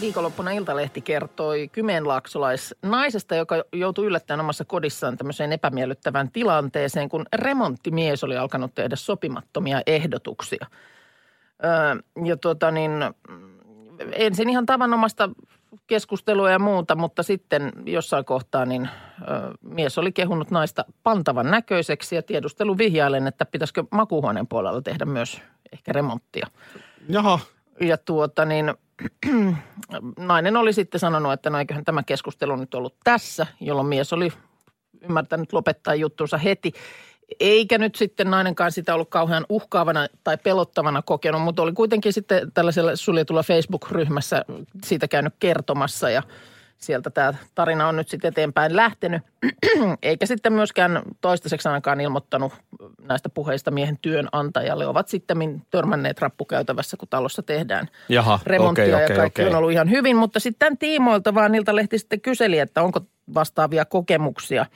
Viikonloppuna Iltalehti kertoi kymenlaaksolaisnaisesta, joka joutui yllättäen omassa kodissaan tämmöiseen epämiellyttävään tilanteeseen, kun remonttimies oli alkanut tehdä sopimattomia ehdotuksia. Öö, ja tuota niin, ensin ihan tavanomasta keskustelua ja muuta, mutta sitten jossain kohtaa niin ö, mies oli kehunut naista pantavan näköiseksi ja tiedustelu vihjailen, että pitäisikö makuuhuoneen puolella tehdä myös ehkä remonttia. Jaha. Ja tuota niin, nainen oli sitten sanonut, että no eiköhän tämä keskustelu nyt ollut tässä, jolloin mies oli ymmärtänyt lopettaa juttunsa heti. Eikä nyt sitten nainenkaan sitä ollut kauhean uhkaavana tai pelottavana kokenut, mutta oli kuitenkin sitten tällaisella suljetulla Facebook-ryhmässä siitä käynyt kertomassa ja sieltä tämä tarina on nyt sitten eteenpäin lähtenyt. Eikä sitten myöskään toistaiseksi ainakaan ilmoittanut näistä puheista miehen työnantajalle. Ovat sitten törmänneet rappukäytävässä, kun talossa tehdään Jaha, remonttia okei, ja okei, kaikki okei. on ollut ihan hyvin. Mutta sitten tämän tiimoilta vaan niiltä lehti sitten kyseli, että onko vastaavia kokemuksia.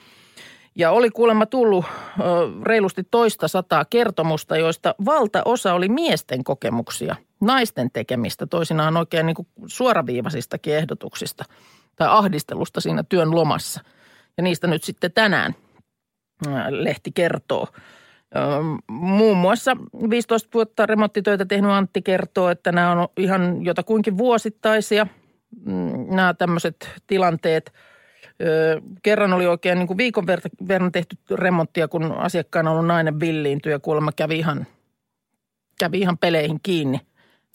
Ja oli kuulemma tullut ö, reilusti toista sataa kertomusta, joista valtaosa oli miesten kokemuksia, naisten tekemistä, toisinaan oikein niin kuin suoraviivaisistakin ehdotuksista tai ahdistelusta siinä työn lomassa. Ja niistä nyt sitten tänään ö, lehti kertoo. Muun muassa 15 vuotta remonttitöitä tehnyt Antti kertoo, että nämä on ihan jotakuinkin vuosittaisia, mm, nämä tämmöiset tilanteet – kerran oli oikein niin kuin viikon verran tehty remonttia, kun asiakkaana ollut nainen villiintyi ja kuulemma kävi ihan, kävi ihan peleihin kiinni.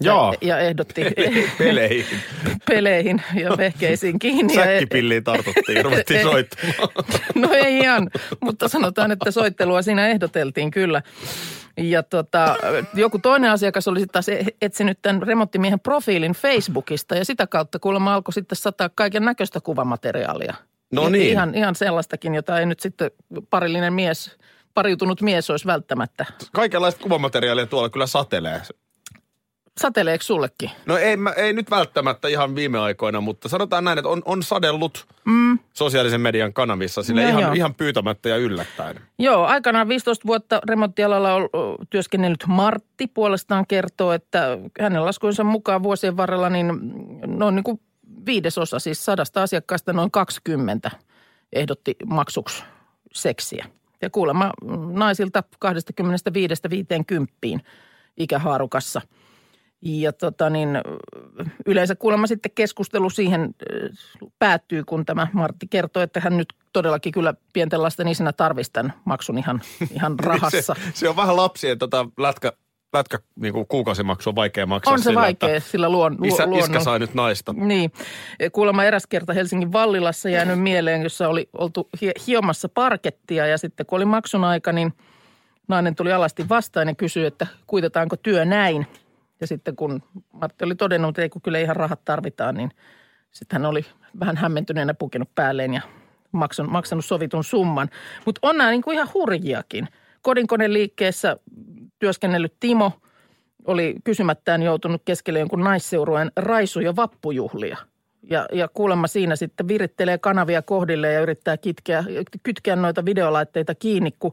Joo. Ja, ja ehdotti Peleihin. peleihin ja vehkeisiin kiinni. Säkkipilliin tartuttiin ja ruvettiin soittamaan. No ei ihan, mutta sanotaan, että soittelua siinä ehdoteltiin kyllä. Ja tota, joku toinen asiakas oli sitten taas e- etsinyt tämän remonttimiehen profiilin Facebookista ja sitä kautta kuulemma alkoi sitten sataa kaiken näköistä kuvamateriaalia. No niin. Ihan, ihan sellaistakin, jota ei nyt sitten parillinen mies, pariutunut mies olisi välttämättä. Kaikenlaista kuvamateriaalia tuolla kyllä satelee. Sateleeko sullekin? No ei, mä- ei nyt välttämättä ihan viime aikoina, mutta sanotaan näin, että on, on sadellut mm. sosiaalisen median kanavissa sille No ihan, joo. ihan pyytämättä ja yllättäen. Joo, aikanaan 15 vuotta remonttialalla on työskennellyt Martti puolestaan kertoo, että hänen laskuinsa mukaan vuosien varrella niin noin niin kuin viidesosa, siis sadasta asiakkaasta noin 20 ehdotti maksuksi seksiä. Ja kuulemma naisilta 25-50 ikähaarukassa. Ja tota niin, yleensä kuulemma sitten keskustelu siihen ö, päättyy, kun tämä Martti kertoo, että hän nyt todellakin kyllä pienten lasten isänä tarvisi tämän maksun ihan, ihan rahassa. Se, se on vähän lapsien tota, lätkä, lätkä niin kuin kuukausimaksu on vaikea maksaa. On se sillä, vaikea että sillä luon, lu, Isä, luonnon. iskä sai nyt naista. Niin. Kuulemma eräs kerta Helsingin Vallilassa jäänyt mieleen, jossa oli oltu hiomassa parkettia ja sitten kun oli maksun aika, niin nainen tuli alasti vastaan ja kysyi, että kuitetaanko työ näin. Ja sitten kun Martti oli todennut, että ei kun kyllä ihan rahat tarvitaan, niin sitten hän oli vähän hämmentyneenä pukenut päälleen ja maksanut, maksanut sovitun summan. Mutta on nämä niin kuin ihan hurjiakin. Kodinkoneliikkeessä työskennellyt Timo oli kysymättään joutunut keskelle jonkun naisseurueen raisu- ja vappujuhlia. Ja, ja kuulemma siinä sitten virittelee kanavia kohdille ja yrittää kitkeä, kytkeä noita videolaitteita kiinni, kun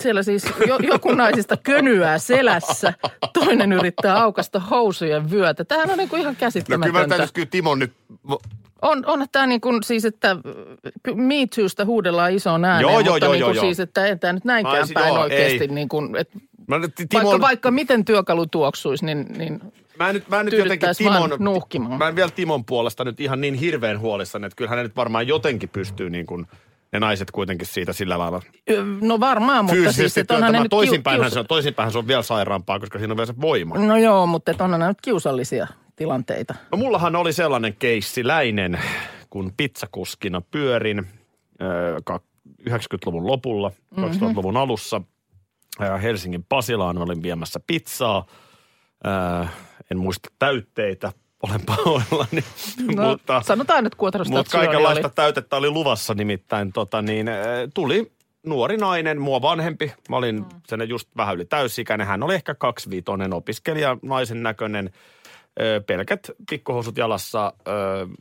siellä siis jo, joku naisista könyää selässä, toinen yrittää aukasta housujen vyötä. Tämähän on niin kuin ihan No kyllä mä käsittämätöntä. kyllä Timon nyt... On, on tämä niin kuin siis, että Me Toosta huudellaan isoon ääneen, Joo, joo, mutta joo, niin kuin joo, siis, että ei tämä nyt näinkään Ai, si- päin joo, oikeasti. ei. Niin kuin, että Mä, nyt vaikka, Timon, vaikka miten työkalu tuoksuisi, niin, niin mä en nyt, mä en nyt jotenkin Timon... nuuhkimaan. Mä en vielä Timon puolesta nyt ihan niin hirveän huolissani, että kyllähän ne nyt varmaan jotenkin pystyy niin kuin ne naiset kuitenkin siitä sillä lailla No varmaan, mutta siis, että onhan ne työntämään. nyt Toisinpäinhän, kius... se on, toisinpäinhän se on vielä sairaampaa, koska siinä on vielä se voima. No joo, mutta että onhan nämä nyt kiusallisia tilanteita. No mullahan oli sellainen keissiläinen, kun pizzakuskina pyörin ka- 90-luvun lopulla, 2000-luvun alussa. Ö, Helsingin Pasilaan olin viemässä pizzaa. Ö, En muista täytteitä, olen pahoillani. No, mutta, sanotaan nyt kuotarosta. mutta kaikenlaista täytettä oli luvassa nimittäin. Tota, niin, ö, tuli nuori nainen, mua vanhempi. Mä olin mm. sen just vähän yli täysikäinen. Hän oli ehkä kaksiviitoinen opiskelija, naisen näköinen. Ö, pelkät pikkuhousut jalassa ö,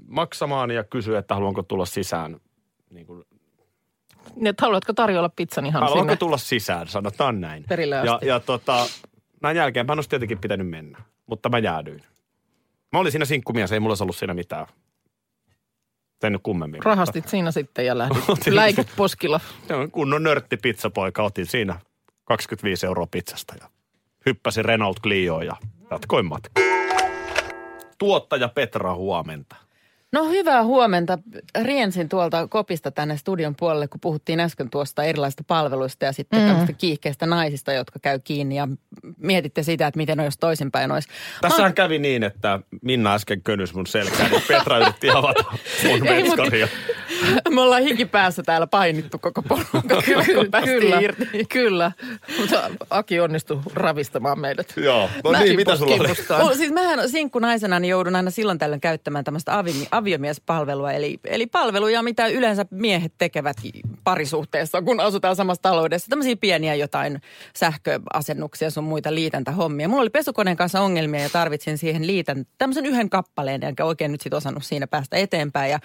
maksamaan ja kysyi, että haluanko tulla sisään. Niin kuin, Niin, että haluatko tarjolla pizzan ihan haluanko sinne tulla sisään, sanotaan näin. perille Ja, asti? ja tota, näin jälkeenpäin olisi tietenkin pitänyt mennä, mutta mä jäädyin. Mä olin siinä sinkkumies, ei mulla ollut siinä mitään. Tein nyt kummemmin. Rahastit siinä sitten ja lähdit läikit poskilla. Mutta, kunnon nörtti pizzapoika, otin siinä 25 euroa pizzasta ja hyppäsin Renault Clioon ja jatkoin matkaa. Tuottaja Petra huomenta. No hyvää huomenta. Riensin tuolta kopista tänne studion puolelle, kun puhuttiin äsken tuosta erilaisista palveluista ja sitten mm. tämmöistä kiihkeistä naisista, jotka käy kiinni ja mietitte sitä, että miten olisi toisinpäin olisi. Tässähän kävi niin, että Minna äsken könys mun selkään, niin Petra yritti avata mun Ei, mut- veskaria. Me ollaan hikipäässä täällä painittu koko porukka. Kyllä, kun päästiin Kyllä, irti. kyllä. Mutta Aki onnistui ravistamaan meidät. Joo, no Mä- niin, mitä sulla oli? kimpustaan. Oh, siis mähän sinkkunaisena niin joudun aina silloin tällöin käyttämään tämmöistä avi, aviomiespalvelua. Eli, eli palveluja, mitä yleensä miehet tekevät parisuhteessa, kun asutaan samassa taloudessa. Tämmöisiä pieniä jotain sähköasennuksia sun muita liitäntähommia. Mulla oli pesukoneen kanssa ongelmia ja tarvitsin siihen liitän tämmöisen yhden kappaleen, enkä oikein nyt sit osannut siinä päästä eteenpäin. Ja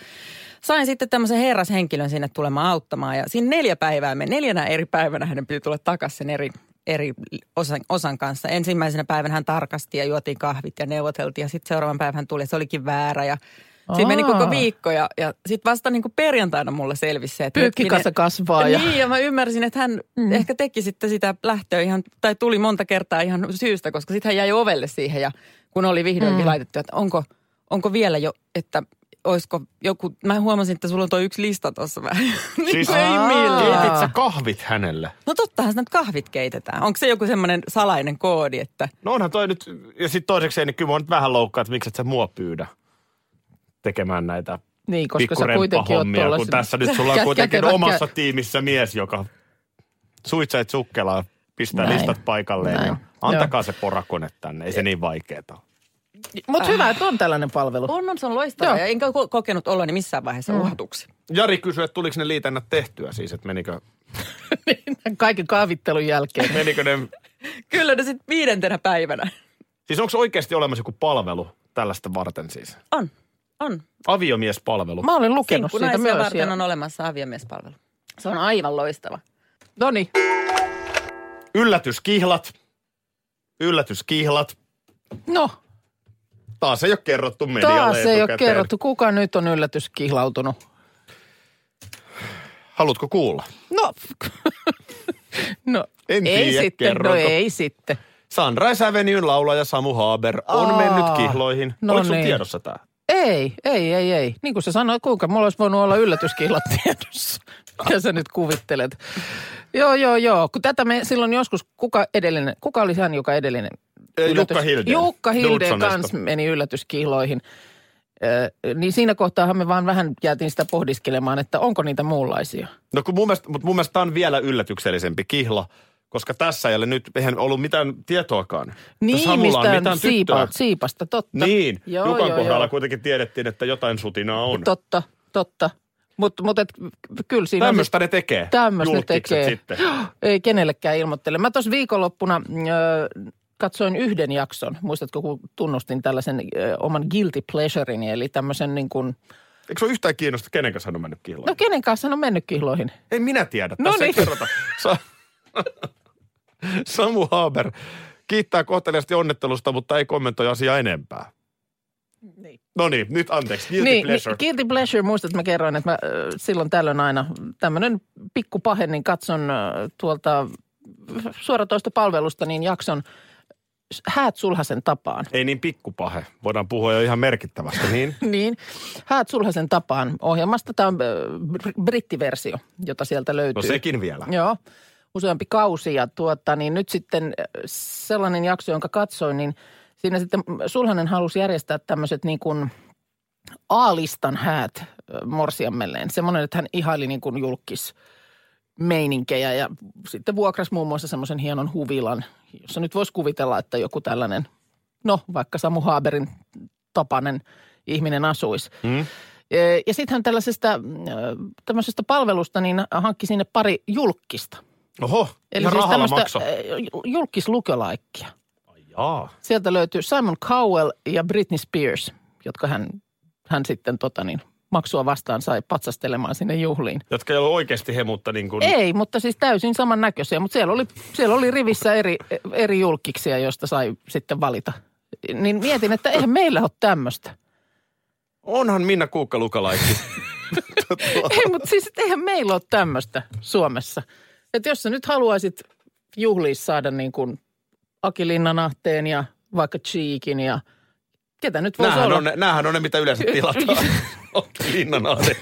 sain sitten tämmöisen herrashenkilön sinne tulemaan auttamaan. Ja siinä neljä päivää me, neljänä eri päivänä hänen piti tulla takaisin sen eri eri osan, osan kanssa. Ensimmäisenä päivänä hän tarkasti ja juotiin kahvit ja neuvoteltiin ja sitten seuraavan päivän hän tuli ja se olikin väärä ja Siinä meni koko viikko ja, ja sitten vasta niin kuin perjantaina mulle selvisi se, että... Pyykkikasa kasvaa ja- Niin, ja mä ymmärsin, että hän mm. ehkä teki sitten sitä lähtöä ihan, tai tuli monta kertaa ihan syystä, koska sitten hän jäi ovelle siihen ja kun oli vihdoinkin mm. laitettu, että onko, onko vielä jo, että olisiko joku, mä huomasin, että sulla on tuo yksi lista tuossa vähän. niin Siis. Keitit sä kahvit hänelle? No tottahan sitä nyt kahvit keitetään. Onko se joku semmoinen salainen koodi, että... No onhan toi nyt, ja sitten toisekseen, niin kyllä mä nyt vähän loukkaa, että miksi et sä mua pyydä tekemään näitä Niin, koska sä kuitenkin pikkuremppahommia, kun tässä nyt sulla on kuitenkin omassa kä- tiimissä mies, joka suitsait sukkelaa, pistää Näin. listat paikalleen. Näin. Ja antakaa se porakone tänne, ei se niin vaikeeta. Mutta hyvä, että on tällainen palvelu. On, on, se on loistavaa. Joo. Ja enkä ko- kokenut oloni missään vaiheessa mm. uhatuksi. Jari kysyi, että tuliko ne liitännät tehtyä siis, että menikö, Kaiken kaavittelun jälkeen. menikö ne, Kyllä, no sitten viidentenä päivänä. siis onko oikeasti olemassa joku palvelu tällaista varten siis? On, on. Aviomiespalvelu. Mä olen lukenut siitä Sinkkunaisia myös. varten Ja... on olemassa aviomiespalvelu. Se on aivan loistava. No niin, Yllätyskihlat. Yllätyskihlat. no Taas ei ole kerrottu medialle taas ei ole kerrottu. Kuka nyt on yllätyskihlautunut? Haluatko kuulla? No, no En ei tiedä, sitten, no kerronko. ei sitten. Sunrise Avenuen laulaja Samu Haber on Aa, mennyt kihloihin. no Oliko sun niin. tiedossa tämä? Ei, ei, ei, ei. Niin kuin sä sanoit, kuinka mulla olisi voinut olla yllätyskihlat tiedossa. Mitä sä nyt kuvittelet? Joo, joo, joo. Kun tätä me silloin joskus, kuka edellinen, kuka oli hän, joka edellinen? Jukka Hildén. Jukka Dudesonesta. kanssa meni yllätyskihloihin. Ö, niin siinä kohtaahan me vaan vähän jäätiin sitä pohdiskelemaan, että onko niitä muunlaisia. No kun mun mielestä, mutta mun mielestä tämä on vielä yllätyksellisempi kihla, koska tässä ei ole nyt, eihän ollut mitään tietoakaan. Niin, on mistään mitään siipa, tyttöä. siipasta, totta. Niin, Joo, Jukan joo, kohdalla joo. kuitenkin tiedettiin, että jotain sutinaa on. Totta, totta. Mutta mut kyllä siinä... Tämmöistä ne tekee. Tämmöistä ne tekee. Sitten. Ei kenellekään ilmoittele. Mä tuossa viikonloppuna ö, katsoin yhden jakson. Muistatko, kun tunnustin tällaisen ö, oman guilty pleasureini, eli tämmöisen niin kuin, Eikö se ole yhtään kiinnosta, kenen kanssa hän on mennyt kihloihin? no kenen kanssa hän on mennyt kihloihin? Ei minä tiedä, No tässä ei niin. kerrota. Sa- Samu Haber kiittää kohteliasti onnettelusta, mutta ei kommentoi asiaa enempää. Niin. No niin, nyt anteeksi. Guilty niin, pleasure. Niin, guilty pleasure, muistat, että mä kerroin, että mä silloin tällöin aina tämmöinen pikku pahe, niin katson tuolta suoratoistopalvelusta niin jakson Häät sulhasen tapaan. Ei niin pikkupahe. Voidaan puhua jo ihan merkittävästä, niin? Niin, Häät sulhasen tapaan ohjelmasta. Tämä on br- brittiversio, jota sieltä löytyy. No sekin vielä. Joo, useampi kausi ja tuota, niin nyt sitten äh, sellainen jakso, jonka katsoin, niin siinä sitten Sulhanen halusi järjestää tämmöiset niin kuin A-listan häät äh, morsiammelleen. Semmoinen, että hän ihaili niin kuin julkis meininkejä ja sitten vuokras muun muassa semmoisen hienon huvilan, jossa nyt voisi kuvitella, että joku tällainen, no vaikka Samu Haaberin tapainen ihminen asuisi. Hmm? Ee, Ja sitten hän tällaisesta tämmöisestä palvelusta niin hankki sinne pari julkista. Oho, Eli siis tämmöistä makso. äh, julkislukelaikkia. Jaa. Sieltä löytyy Simon Cowell ja Britney Spears, jotka hän, hän sitten tota niin, maksua vastaan sai patsastelemaan sinne juhliin. Jotka ei ole oikeasti he, mutta niin kuin... Ei, mutta siis täysin samannäköisiä. Mutta siellä oli, siellä oli rivissä eri, eri julkiksia, joista sai sitten valita. Niin mietin, että eihän meillä ole tämmöistä. Onhan Minna Kuukka lukalaikki. Ei, mutta siis eihän meillä ole tämmöistä Suomessa. Että jos sä nyt haluaisit juhliissa saada niin kuin Aki Linnanahteen ja vaikka Cheekin ja ketä nyt voisi Nämähän olla. on, ne, nämähän on ne, mitä yleensä tilataan. Linnanahde.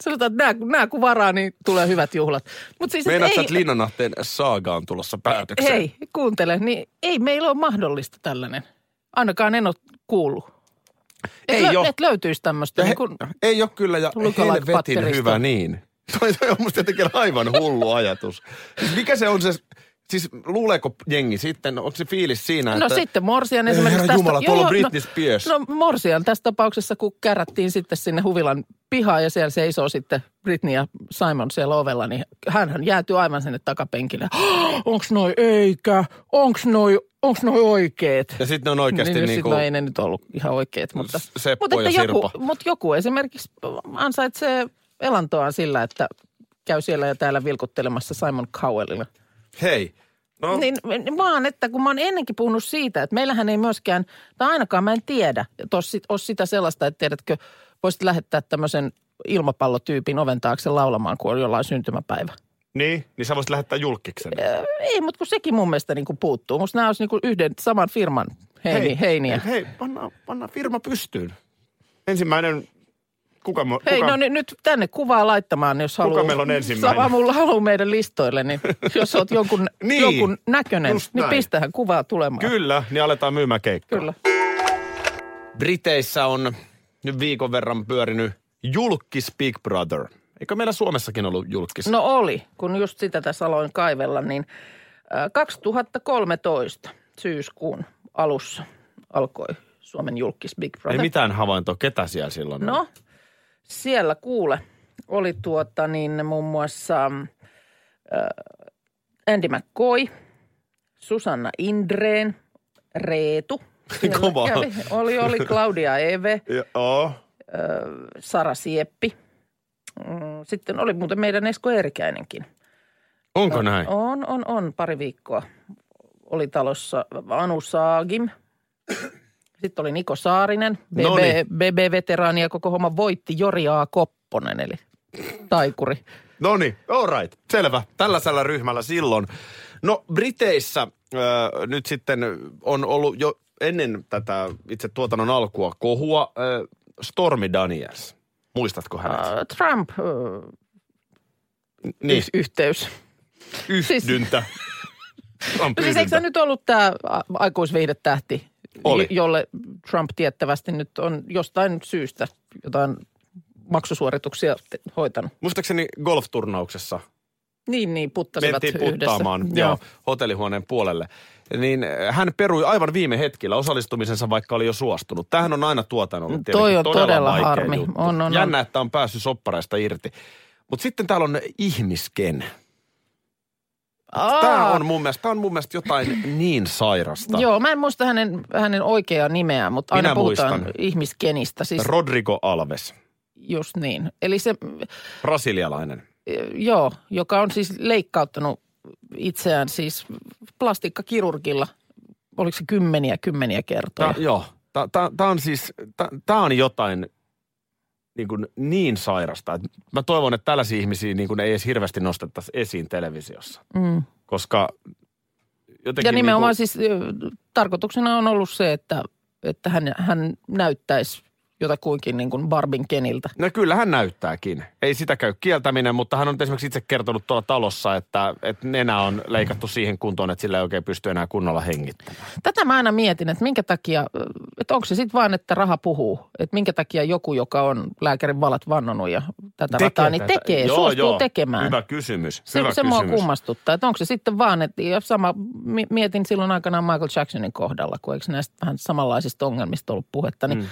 Sanotaan, että nämä, nämä kun varaa, niin tulee hyvät juhlat. Mutta siis, Meinaat ei, että Linnanahteen saaga on tulossa päätökseen? hei, kuuntele, niin ei meillä ole mahdollista tällainen. Ainakaan en ole kuullut. Et Ei lö- oo. Et löytyisi tämmöistä. Niin he, kuin, ei ole kyllä, ja helvetin hyvä niin. Toi, toi on musta jotenkin aivan hullu ajatus. Mikä se on se, siis luuleeko jengi sitten, onko se fiilis siinä, no että... sitten Morsian esimerkiksi herra Jumala, tuolla Britney no, Spears. No Morsian tässä tapauksessa, kun kärättiin sitten sinne huvilan pihaan ja siellä seisoo sitten Britney ja Simon siellä ovella, niin hänhän jäätyy aivan sinne takapenkille. Onks noi eikä? Onks noi, onks noi oikeet? Ja sitten on oikeasti niin, niin, kuin... no ei ne nyt ollut ihan oikeet, mutta, Seppo mutta ja joku, Sirpa. mutta joku esimerkiksi ansaitsee elantoaan sillä, että käy siellä ja täällä vilkuttelemassa Simon Cowellilla. Hei, no Niin vaan, että kun mä oon ennenkin puhunut siitä, että meillähän ei myöskään, tai ainakaan mä en tiedä, että ole, sit, ole sitä sellaista, että tiedätkö, voisit lähettää tämmöisen ilmapallotyypin oven taakse laulamaan, kun on jollain syntymäpäivä. niin, niin sä voisit lähettää julkiksen. Ö, Ei, mutta kun sekin mun mielestä niin kuin puuttuu. Musta nämä olisi niin kuin yhden saman firman heini, heiniä. Hei, panna, panna firma pystyyn. Ensimmäinen, kuka, mo- Hei, kuka no niin, nyt tänne kuvaa laittamaan, jos haluaa. meillä on ensimmäinen? Sama mulla haluaa meidän listoille, niin jos oot jonkun, Niin, jonkun näköinen, niin näin. pistähän kuvaa tulemaan. Kyllä, niin aletaan myymään keikkaa. Kyllä. Briteissä on nyt viikon verran pyörinyt julkis Big Brother. Eikö meillä Suomessakin ollut julkis? No oli, kun just sitä tässä aloin kaivella, niin ää, 2013 syyskuun alussa alkoi Suomen julkis Big Ei Brother. mitään havaintoa, ketä siellä silloin No, siellä kuule oli tuota niin muun muassa äh, Andy McCoy, Susanna Indreen, Reetu. Siellä Kova. kävi. Oli, oli Claudia Eve, Joo. Sara Sieppi. Mm, Sitten oli muuten meidän Esko Eerikäinenkin. Onko näin? On, on, on. Pari viikkoa oli talossa Anu Saagim. Sitten oli Niko Saarinen. BB, BB-veteraani ja koko homma voitti Jori A. Kopponen, eli taikuri. No niin, all right. Selvä. Tällaisella ryhmällä silloin. No Briteissä äh, nyt sitten on ollut jo ennen tätä itse tuotannon alkua kohua äh, Stormy Daniels. Muistatko hänet? Uh, Trump uh, niin, y- yhteys. yhdyntä. Trump No siis eikö se nyt ollut tämä aikuisviihdetähti, Oli. jo- jolle Trump tiettävästi nyt on jostain syystä jotain maksusuorituksia hoitanut. Muistaakseni golfturnauksessa Niin, niin, puttasivat mentiin yhdessä. puttaamaan joo. hotellihuoneen puolelle. Niin äh, hän perui aivan viime hetkellä osallistumisensa, vaikka oli jo suostunut. Tämähän on aina tuotannolle Toi on todella, todella harmi. juttu. On, on, Jännä, on. että on päässyt soppareista irti. Mutta sitten täällä on ihmisken. Aa, Tämä on mun mielestä, tää on mun mielestä jotain niin sairasta. Joo, mä en muista hänen, hänen oikeaa nimeään, mutta aina Minä puhutaan muistan. ihmiskenistä. Siis Rodrigo Alves, just niin. Eli se, brasilialainen. joo, joka on siis leikkauttanut itseään siis plastikkakirurgilla. Oliko se kymmeniä, kymmeniä kertoja? Tää, joo, tämä on siis, tämä on jotain niin, kuin niin sairasta. että mä toivon, että tällaisia ihmisiä niin kuin ei edes hirveästi nostettaisi esiin televisiossa. Mm. Koska jotenkin Ja nimenomaan niin siis ö, tarkoituksena on ollut se, että, että hän, hän näyttäisi jotakuinkin niin kuin Barbin Keniltä. No kyllä hän näyttääkin. Ei sitä käy kieltäminen, mutta hän on esimerkiksi itse kertonut tuolla talossa, että, että nenä on leikattu siihen kuntoon, että sillä ei oikein pysty enää kunnolla hengittämään. Tätä mä aina mietin, että minkä takia, että onko se sitten vaan, että raha puhuu. Että minkä takia joku, joka on lääkärin valat vannonut ja tätä rataa, niin tekee, Joo, suostuu joo. tekemään. Hyvä kysymys. Se, hyvä se mua kysymys. kummastuttaa, että onko se sitten vaan, että ja sama mi- mietin silloin aikanaan Michael Jacksonin kohdalla, kun eikö näistä vähän samanlaisista ongelmista ollut puhetta, niin mm.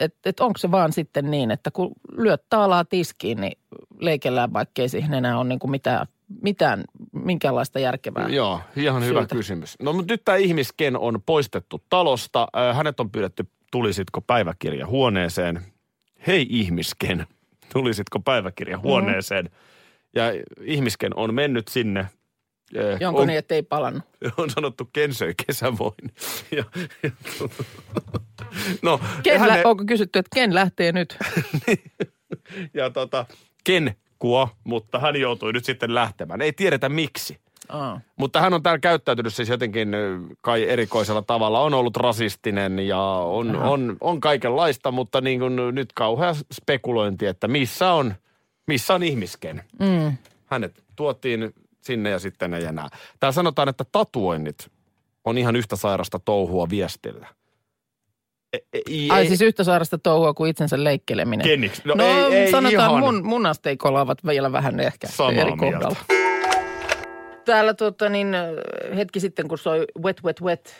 Että et onko se vaan sitten niin, että kun lyöt taalaa tiskiin, niin leikellään, vaikkei siihen enää ole niin kuin mitään, mitään, minkäänlaista järkevää. Joo, ihan hyvä syytä. kysymys. No mutta nyt tämä ihmisken on poistettu talosta. Hänet on pyydetty, tulisitko päiväkirja huoneeseen. Hei ihmisken, tulisitko päiväkirja huoneeseen. Mm. Ja ihmisken on mennyt sinne. Äh, Jonko on, niin, että ei palannut? on sanottu Ken söi kesävoin. Ja, ja, no, Ken hänen- lä- onko kysytty, että ken lähtee nyt? ja tota, Ken kuo, mutta hän joutui nyt sitten lähtemään. Ei tiedetä miksi. Aa. Mutta hän on täällä käyttäytynyt siis jotenkin kai erikoisella tavalla. On ollut rasistinen ja on, on, on kaikenlaista, mutta niin kuin nyt kauhea spekulointi, että missä on, missä on ihmisken. Mm. Hänet tuotiin sinne ja sitten ei enää. Täällä sanotaan, että tatuoinnit on ihan yhtä sairasta touhua viestillä. E, e, Ai siis yhtä sairasta touhua kuin itsensä leikkeleminen. Keniksi? No no ei- ei sanotaan ihan. mun, mun asteikolla ovat vielä vähän ehkä Samaa eri mieltä. kohdalla. Täällä tota, niin, hetki sitten, kun soi Wet Wet Wet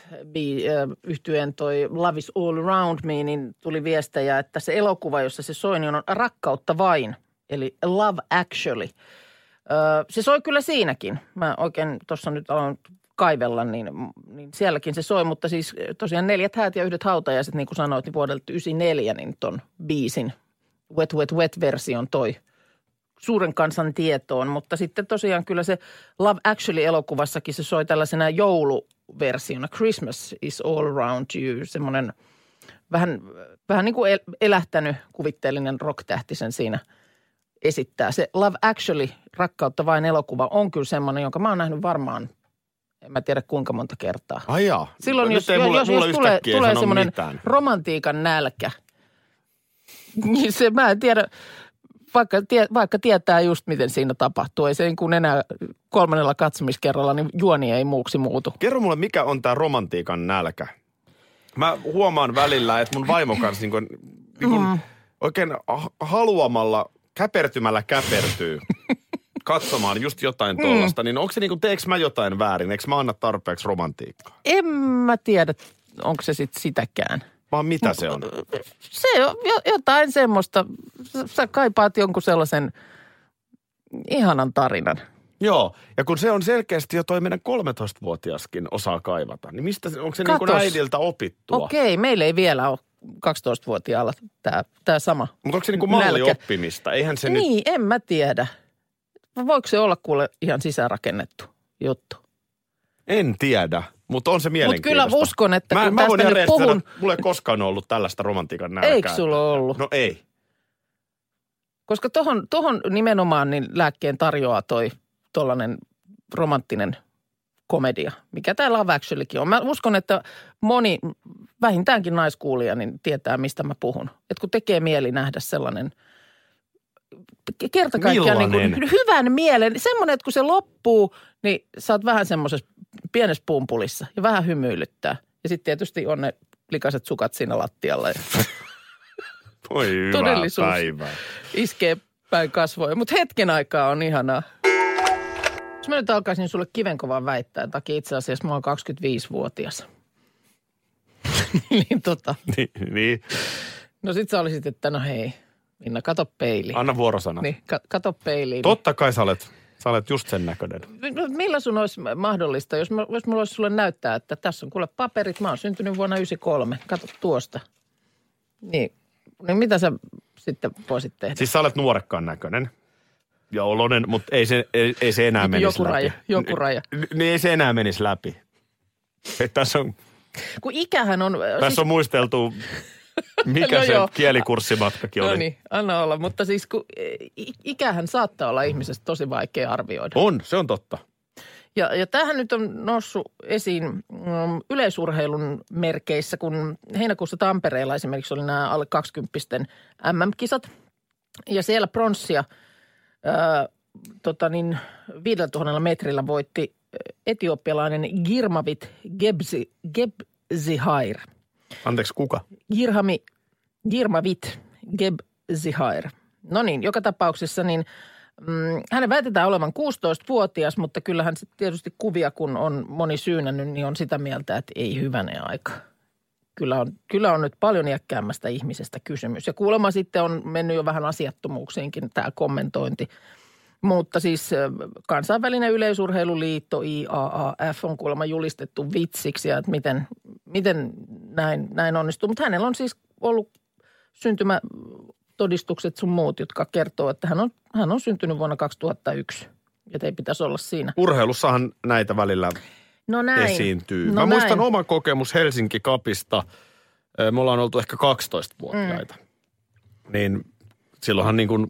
yhtyeen toi Love is all around me, niin tuli viestejä, että se elokuva, jossa se soi, niin on Rakkautta vain, eli Love Actually. Ö, se soi kyllä siinäkin. Mä oikein tuossa nyt aloin kaivella, niin, niin sielläkin se soi, mutta siis tosiaan neljät häät ja yhdet hautajaiset, niin kuin sanoit, niin vuodelta 94, niin ton biisin Wet Wet Wet-version toi suuren kansan tietoon, mutta sitten tosiaan kyllä se Love Actually-elokuvassakin se soi tällaisena jouluversiona. Christmas is all around you, semmoinen vähän, vähän niin kuin el- elähtänyt kuvitteellinen rocktähti sen siinä esittää. Se Love Actually, rakkautta vain elokuva, on kyllä semmoinen, jonka mä oon nähnyt varmaan, en mä tiedä kuinka monta kertaa. Ai jaa. Silloin Nyt jos, ei mulle, jos, mulle jos tulee, tulee semmoinen mitään. romantiikan nälkä, niin se mä en tiedä, vaikka, tie, vaikka tietää just miten siinä tapahtuu. Ei se niin kuin enää kolmannella katsomiskerralla, niin juoni ei muuksi muutu. Kerro mulle, mikä on tämä romantiikan nälkä? Mä huomaan välillä, että mun vaimo kanssa niin kuin, niin kuin Mm. oikein ha- haluamalla, käpertymällä käpertyy katsomaan just jotain Mm. tuollaista. Niin onko se niin kuin, teekö mä jotain väärin? Eikö mä anna tarpeeksi romantiikkaa? En mä tiedä, onko se sitten sitäkään. Vaan mitä se on? Se on jo- jotain semmoista, sä- kaipaat jonkun sellaisen ihanan tarinan. Joo, ja kun se on selkeästi jo toi meidän 13-vuotiaskin osaa kaivata, niin mistä, onko se niin kuin Katos. äidiltä opittua? Okei, meillä ei vielä ole 12-vuotiaalla tämä, tämä sama. Mutta onko se niin kuin mallioppimista? Eihän se nyt... Niin, en mä tiedä. Voiko se olla kuule ihan sisäänrakennettu juttu? En tiedä, mutta on se Mutta mielenkiintoista. kyllä uskon, että Mä, kun mä tästä nyt puhun, sanoa, mulla ei koskaan ollut tällaista romantiikan nälkää. eikö sulla ollut? No ei. Koska tohon, tohon nimenomaan niin lääkkeen tarjoaa toi tollainen romanttinen komedia, mikä täällä on Actuallykin on. Mä uskon, että moni, vähintäänkin naiskuulija, niin tietää, mistä mä puhun. Että kun tekee mieli nähdä sellainen kerta kaikkiaan niin kuin hyvän mielen, semmoinen, että kun se loppuu, niin sä oot vähän semmoisessa pienessä pumpulissa ja vähän hymyilyttää. Ja sitten tietysti on ne likaiset sukat siinä lattialla ja Voi hyvää Todellisuus. päivää. iskee päin kasvoja. Mutta hetken aikaa on ihanaa. Jos mä nyt alkaisin sulle kivenkovaa väittää, takia itse asiassa mä oon 25-vuotias. niin tota, Niin, niin. no sit sä olisit, että no hei, Minna, kato peiliin. Anna vuorosana. Niin, ka- kato peiliin. Totta kai sä olet, sä olet just sen näköinen. No, Millä sun olisi mahdollista, jos, mä, jos mulla olisi sulle näyttää, että tässä on kuule paperit, mä oon syntynyt vuonna 93, kato tuosta. Niin, niin mitä sä sitten voisit tehdä? Siis sä olet nuorekkaan näköinen ja olonen, mutta ei se, ei, ei se enää Joku menisi läpi. raja, joku raja. Niin ei se enää menisi läpi. Et tässä on, Kun ikähän on... tässä on muisteltu, mikä No se joo. kielikurssimatkakin oli. No niin, anna olla. Mutta siis kun i- ikähän saattaa olla ihmisestä tosi vaikea arvioida. On, se on totta. Ja, ja tämähän nyt on noussut esiin mm, yleisurheilun merkeissä, kun heinäkuussa Tampereella esimerkiksi oli nämä alle 20 MM-kisat. Ja siellä pronssia ää, tota niin, 5000 metrillä voitti etiopialainen Girmavit Gebzi, Gebzihair. Anteeksi, kuka? Girhami, Girmavit Gebzihair. No niin, joka tapauksessa niin mm, hänen väitetään olevan 16-vuotias, mutta kyllähän sitten tietysti kuvia, kun on moni syynännyt, niin on sitä mieltä, että ei hyvänen aika. Kyllä on, kyllä on nyt paljon iäkkäämmästä ihmisestä kysymys. Ja kuulemma sitten on mennyt jo vähän asiattomuuksiinkin tämä kommentointi. Mutta siis kansainvälinen yleisurheiluliitto IAAF on kuulemma julistettu vitsiksi ja että miten, miten näin, näin onnistuu. Mutta hänellä on siis ollut syntymätodistukset sun muut, jotka kertoo, että hän on, hän on syntynyt vuonna 2001. Että ei pitäisi olla siinä. Urheilussahan näitä välillä No näin. esiintyy. No Mä muistan näin. oman kokemus Helsinki Kapista. Me ollaan oltu ehkä 12-vuotiaita. Mm. Niin silloinhan niin kuin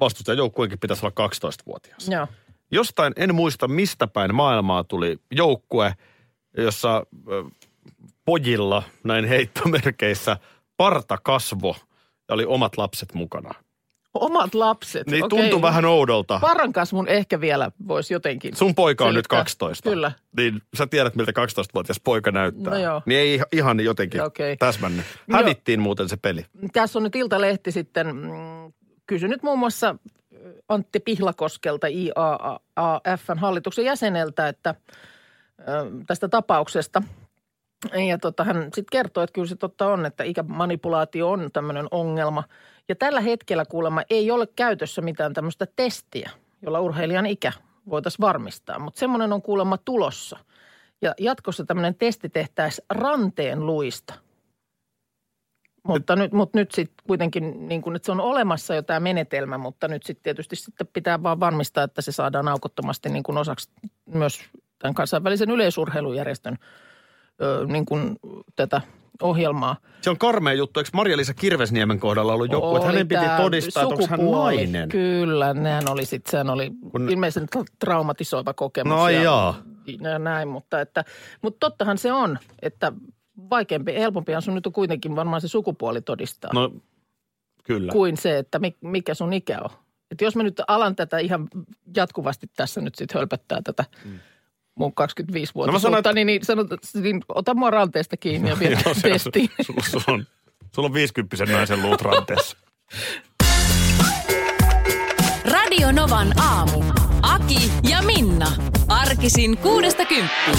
vastustajajoukkueenkin pitäisi olla 12-vuotias. Joo. Jostain, en muista mistä päin maailmaa tuli joukkue, jossa pojilla, näin heittomerkeissä, parta kasvo ja oli omat lapset mukana. Omat lapset. Niin okei. tuntui vähän oudolta. Parankasvun ehkä vielä voisi jotenkin. Sun poika on nyt selittää. 12. Kyllä. Niin sä tiedät, miltä 12-vuotias poika näyttää. No joo. Niin ei ihan jotenkin Okei. täsmännyt. Joo. Hävittiin muuten se peli. Tässä on nyt Iltalehti sitten mm, kysynyt muun muassa Antti Pihlakoskelta IAAFn hallituksen jäseneltä, että ö, tästä tapauksesta. Ja tota, hän sitten kertoo, että kyllä se totta on, että ikämanipulaatio on tämmöinen ongelma. Ja tällä hetkellä kuulemma ei ole käytössä mitään tämmöistä testiä, jolla urheilijan ikä voitaisiin varmistaa. Mutta semmoinen on kuulemma tulossa. Ja jatkossa tämmöinen testi tehtäisiin ranteen luista. Mutta nyt, mutta nyt sitten kuitenkin, niin kuin, että se on olemassa jo tämä menetelmä, mutta nyt sitten tietysti sitten pitää vaan varmistaa, että se saadaan aukottomasti niin kuin osaksi myös tämän kansainvälisen yleisurheilujärjestön ö, niin kuin tätä ohjelmaa. Se on karmea juttu. Eikö Marja-Liisa Kirvesniemen kohdalla ollut joku, että Oli hänen piti todistaa, että onko hän nainen? Kyllä, nehän oli sitten, sehän oli Kun- ilmeisen tra- traumatisoiva kokemus. No ja, jaa. ja näin, mutta, että, mutta tottahan se on, että vaikeampi, helpompihan sun nyt on kuitenkin varmaan se sukupuoli todistaa, no, kyllä. kuin se, että mi- mikä sun ikä on. Että jos mä nyt alan tätä ihan jatkuvasti tässä nyt sitten hölpöttää tätä mun 25 vuotta, No mä sanon, että- niin, niin, sanot, niin ota mua ranteesta kiinni ja vie testiin. Sulla, sulla, on, sulla on 50 naisen luut ranteessa. Radio Novan aamu. Aki ja Minna. Arkisin kuudesta kymppiin.